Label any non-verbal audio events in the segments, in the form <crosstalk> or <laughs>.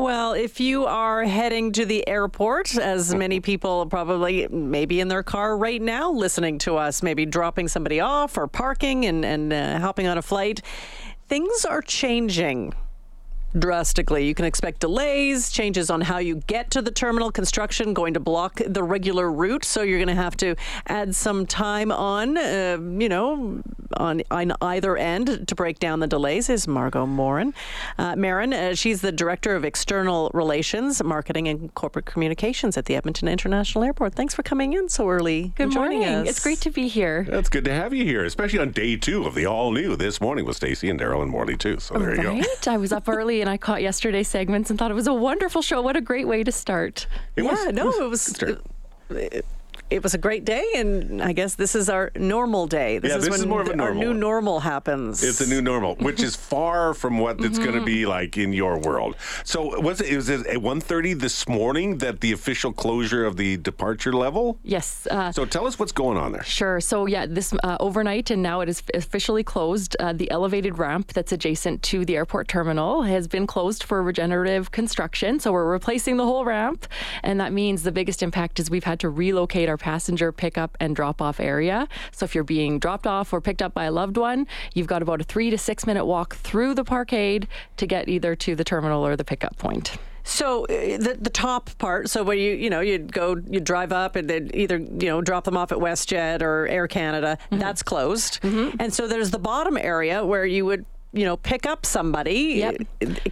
Well, if you are heading to the airport, as many people probably maybe in their car right now listening to us, maybe dropping somebody off or parking and, and uh, hopping on a flight, things are changing drastically. You can expect delays, changes on how you get to the terminal, construction going to block the regular route. So you're going to have to add some time on, uh, you know, on, on either end to break down the delays is Margeaux Morin. Uh, Maron, uh, she's the Director of External Relations, Marketing and Corporate Communications at the Edmonton International Airport. Thanks for coming in so early. Good morning. Us. It's great to be here. It's good to have you here, especially on day two of the all new this morning with Stacey and Daryl and Morley too. So there you go. Right? I was up <laughs> early and I caught yesterday's segments and thought it was a wonderful show. What a great way to start. It yeah, was- no, it it was was. a good It, it was a great day, and I guess this is our normal day. This Yeah, is this when is more of a our normal new normal happens. It's a new normal, which is <laughs> far from what it's going to be like in your world. So was it, was it at 1.30 this morning that the official closure of the departure level? Yes. Uh, So tell us what's going on there. Sure. So yeah, this uh, overnight and now it is officially closed. Uh, the elevated ramp that's adjacent to the airport terminal has been closed for regenerative construction. So we're replacing the whole ramp, and that means the biggest impact is we've had to relocate our passenger pickup and drop off area. So if you're being dropped off or picked up by a loved one, you've got about a three to six minute walk through the parkade to get either to the terminal or the pickup point. So uh, the the top part, so where you you know you'd go you drive up and then either you know drop them off at WestJet or Air Canada, Mm-hmm. that's closed, and so there's the bottom area where you would you know pick up somebody. Yep.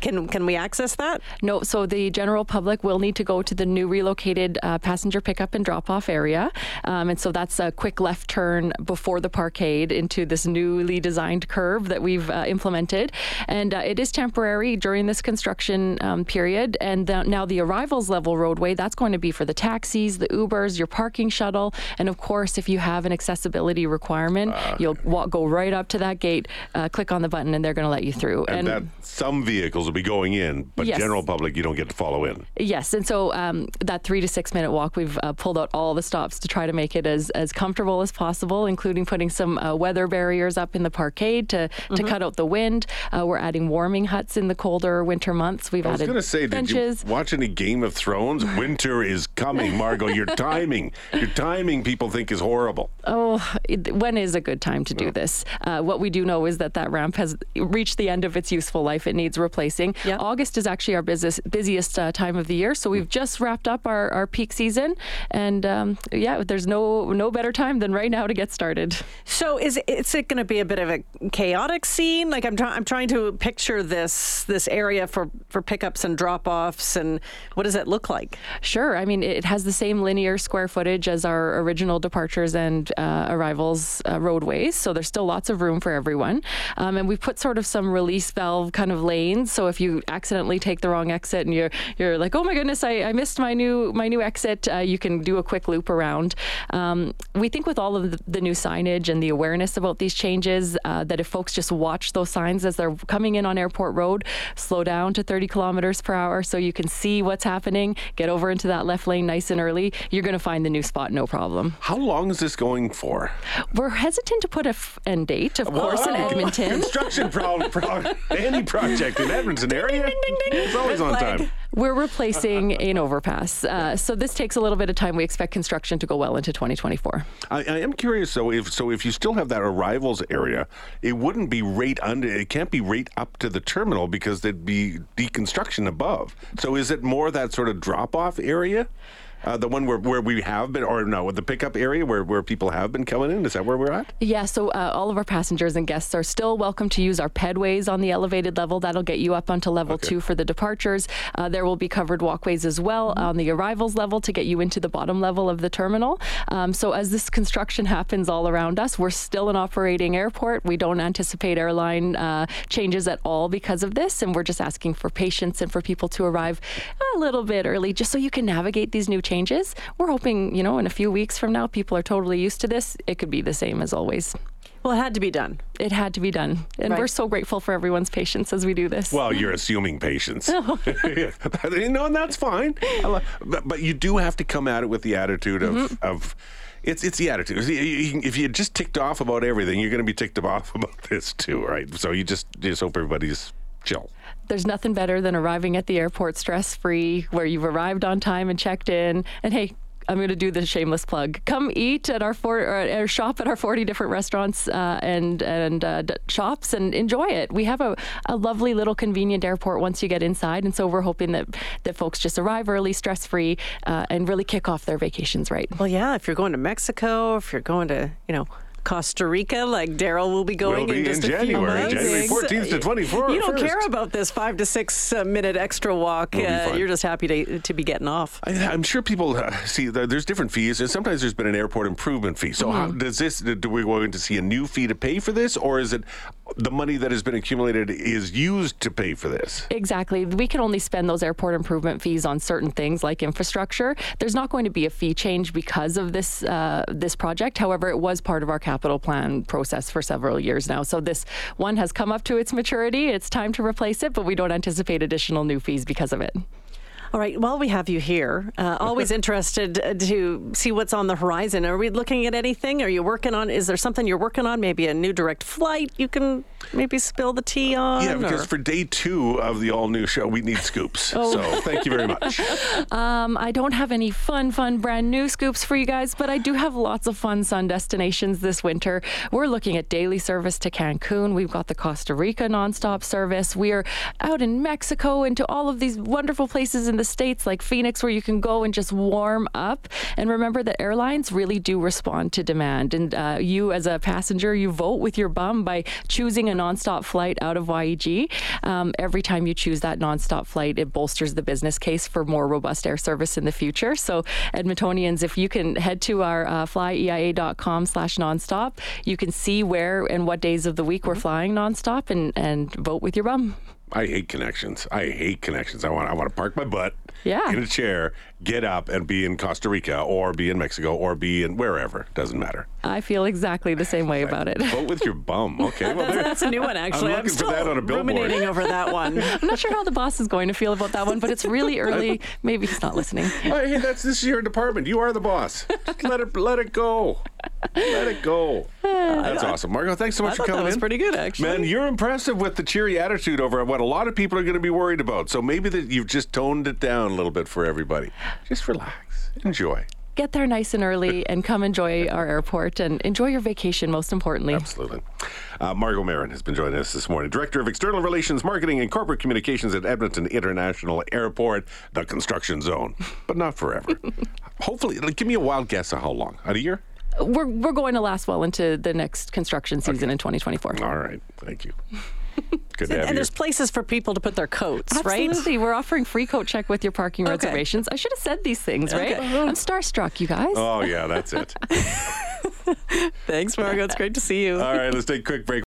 Can can we access that? No, so the general public will need to go to the new relocated uh, passenger pickup and drop off area. Um, and so that's a quick left turn before the parkade into this newly designed curve that we've uh, implemented. And uh, it is temporary during this construction um, period. And the, now the arrivals level roadway, that's going to be for the taxis, the Ubers, your parking shuttle. And of course, if you have an accessibility requirement, you'll walk, go right up to that gate, uh, click on the button, and they're going to let you through. And, that some vehicles will be going in, but Yes. general public you don't get to follow in. Yes, and so um, that three to six minute walk, we've uh, pulled out all the stops to try to make it as, as comfortable as possible, including putting some uh, weather barriers up in the parkade to, to cut out the wind. Uh, we're adding warming huts in the colder winter months. We've I was added going to say, did you watch any Game of Thrones? <laughs> Winter is coming, Margeaux. Your timing, your timing, people think is horrible. Oh, it- when is a good time to do this? Uh, what we do know is that that ramp has reached the end of its useful life. It needs replacing. Yep. August is actually our busiest, busiest uh, time of the year, so we've just wrapped up our, our peak season, and um, yeah, there's no no better time than right now to get started. So is is it going to be a bit of a chaotic scene? Like I'm trying I'm trying to picture this this area for for pickups and drop offs, and what does it look like? Sure. I mean, it has the same linear square footage as our original departures and uh, arrivals uh, roadways, so there's still lots of room for everyone. Um, and we've put sort of some release valve kind of lanes, so if you accidentally take the wrong exit and you're you're like, oh my goodness, I, I missed my new my new exit, uh, you can do a quick loop around. Um, we think with all of the, the new signage and the awareness about these changes, uh, that if folks just watch those signs as they're coming in on Airport Road, slow down to 30 kilometers per hour so you can see what's happening, get over into that left lane nice and early, you're going to find the new spot no problem. How long is this going for? We're hesitant to put a f- end date, of course, in Edmonton. Construction pro, pro, <laughs> any project in Edmonton area, it's always on time. We're replacing an overpass. Uh, so this takes a little bit of time. We expect construction to go well into 2024. I, I am curious though if so if you still have that arrivals area, it wouldn't be right under. It can't be right up to the terminal because there'd be deconstruction above. So is it more that sort of drop off area? Uh, the one where, where we have been, or no, the pickup area where, where people have been coming in. Is that where we're at? Yeah, so uh, all of our passengers and guests are still welcome to use our pedways on the elevated level. That'll get you up onto level two for the departures. Uh, there will be covered walkways as well on the arrivals level to get you into the bottom level of the terminal. Um, so as this construction happens all around us, we're still an operating airport. We don't anticipate airline uh, changes at all because of this, and we're just asking for patience and for people to arrive a little bit early, just so you can navigate these new changes. We're hoping, you know, in a few weeks from now, people are totally used to this. It could be the same as always Well, it had to be done. it had to be done. And Right. we're so grateful for everyone's patience as we do this. Well, you're assuming patience. <laughs> <laughs> you know, and that's fine. But, but you do have to come at it with the attitude of, Mm-hmm. of it's it's the attitude. See, you- you- If you just ticked off about everything, you're going to be ticked off <laughs> about this too, right? So you just just hope everybody's chill. There's nothing better than arriving at the airport stress free, where you've arrived on time and checked in. And hey, I'm going to do the shameless plug. Come eat at our four, or, shop at our 40 different restaurants uh, and and uh, d- shops and enjoy it. We have a, a lovely little convenient airport once you get inside, and so we're hoping that that folks just arrive early, stress free, uh, and really kick off their vacations right. Well, yeah, if you're going to Mexico, if you're going to, you know, Costa Rica, like Daryl will be going Will be in just in a few January, months. January 14th to 24th. You don't care about this five to six uh, minute extra walk. We'll Uh, you're just happy to to be getting off. I, I'm sure people uh, see there's different fees, and sometimes there's been an airport improvement fee. So, how does this? Do we going to see a new fee to pay for this, or is it the money that has been accumulated is used to pay for this? Exactly. We can only spend those airport improvement fees on certain things like infrastructure. There's not going to be a fee change because of this uh, this project. However, it was part of our capital plan process for several years now. So this one has come up to its maturity. It's time to replace it, but we don't anticipate additional new fees because of it. All right. While we have you here, uh, always <laughs> interested uh, to see what's on the horizon. Are we looking at anything? Are you working on? Is there something you're working on? Maybe a new direct flight you can maybe spill the tea on? Yeah, because or- for day two of the all new show, we need scoops. <laughs> So, thank you very much. <laughs> Um, I don't have any fun, fun, brand new scoops for you guys, but I do have lots of fun sun destinations this winter. We're looking at daily service to Cancun. We've got the Costa Rica nonstop service. We are out in Mexico and to all of these wonderful places in the States like Phoenix where you can go and just warm up. And remember that airlines really do respond to demand. And uh, you, as a passenger, you vote with your bum by choosing a nonstop flight out of YEG. Um, every time you choose that nonstop flight, it bolsters the business case for more robust air service in the future. So, Edmontonians, if you can head to our uh, flyeia.com slash nonstop, you can see where and what days of the week we're flying nonstop and, and vote with your bum. I hate connections. I hate connections. I want I want to park my butt Yeah. in a chair, get up, and be in Costa Rica or be in Mexico or be in wherever. Doesn't matter. I feel exactly the same way about it. Vote with your bum. Okay. Well, That's, that's a new one, actually. looking for still that on a billboard. ruminating over that <laughs> one. I'm not sure how the boss is going to feel about that one, but it's really early. Maybe he's not listening. <laughs> Oh, hey, that's this is your department. You are the boss. Just let it let it go. Let it go. Uh, that's awesome, Margeaux. Thanks so much I for coming that was in. pretty good, actually. Man, you're impressive with the cheery attitude over what a lot of people are going to be worried about. So maybe that you've just toned it down a little bit for everybody. Just relax, enjoy. Get there nice and early <laughs> and come enjoy our airport and enjoy your vacation, most importantly. Absolutely. Uh, Margeaux Maron has been joining us this morning, Director of External Relations, Marketing, and Corporate Communications at Edmonton International Airport, the construction zone, but not forever. <laughs> Hopefully, like, give me a wild guess of how long? A year? We're, we're going to last well into the next construction season in 2024. All right. Thank you. <laughs> <laughs> Good And, and there's places for people to put their coats, right? Absolutely. We're offering free coat check with your parking Okay. reservations. I should have said these things, right? Okay. I'm starstruck, you guys. Oh, yeah, that's it. <laughs> Thanks, Margeaux. It's great to see you. All right, let's take a quick break.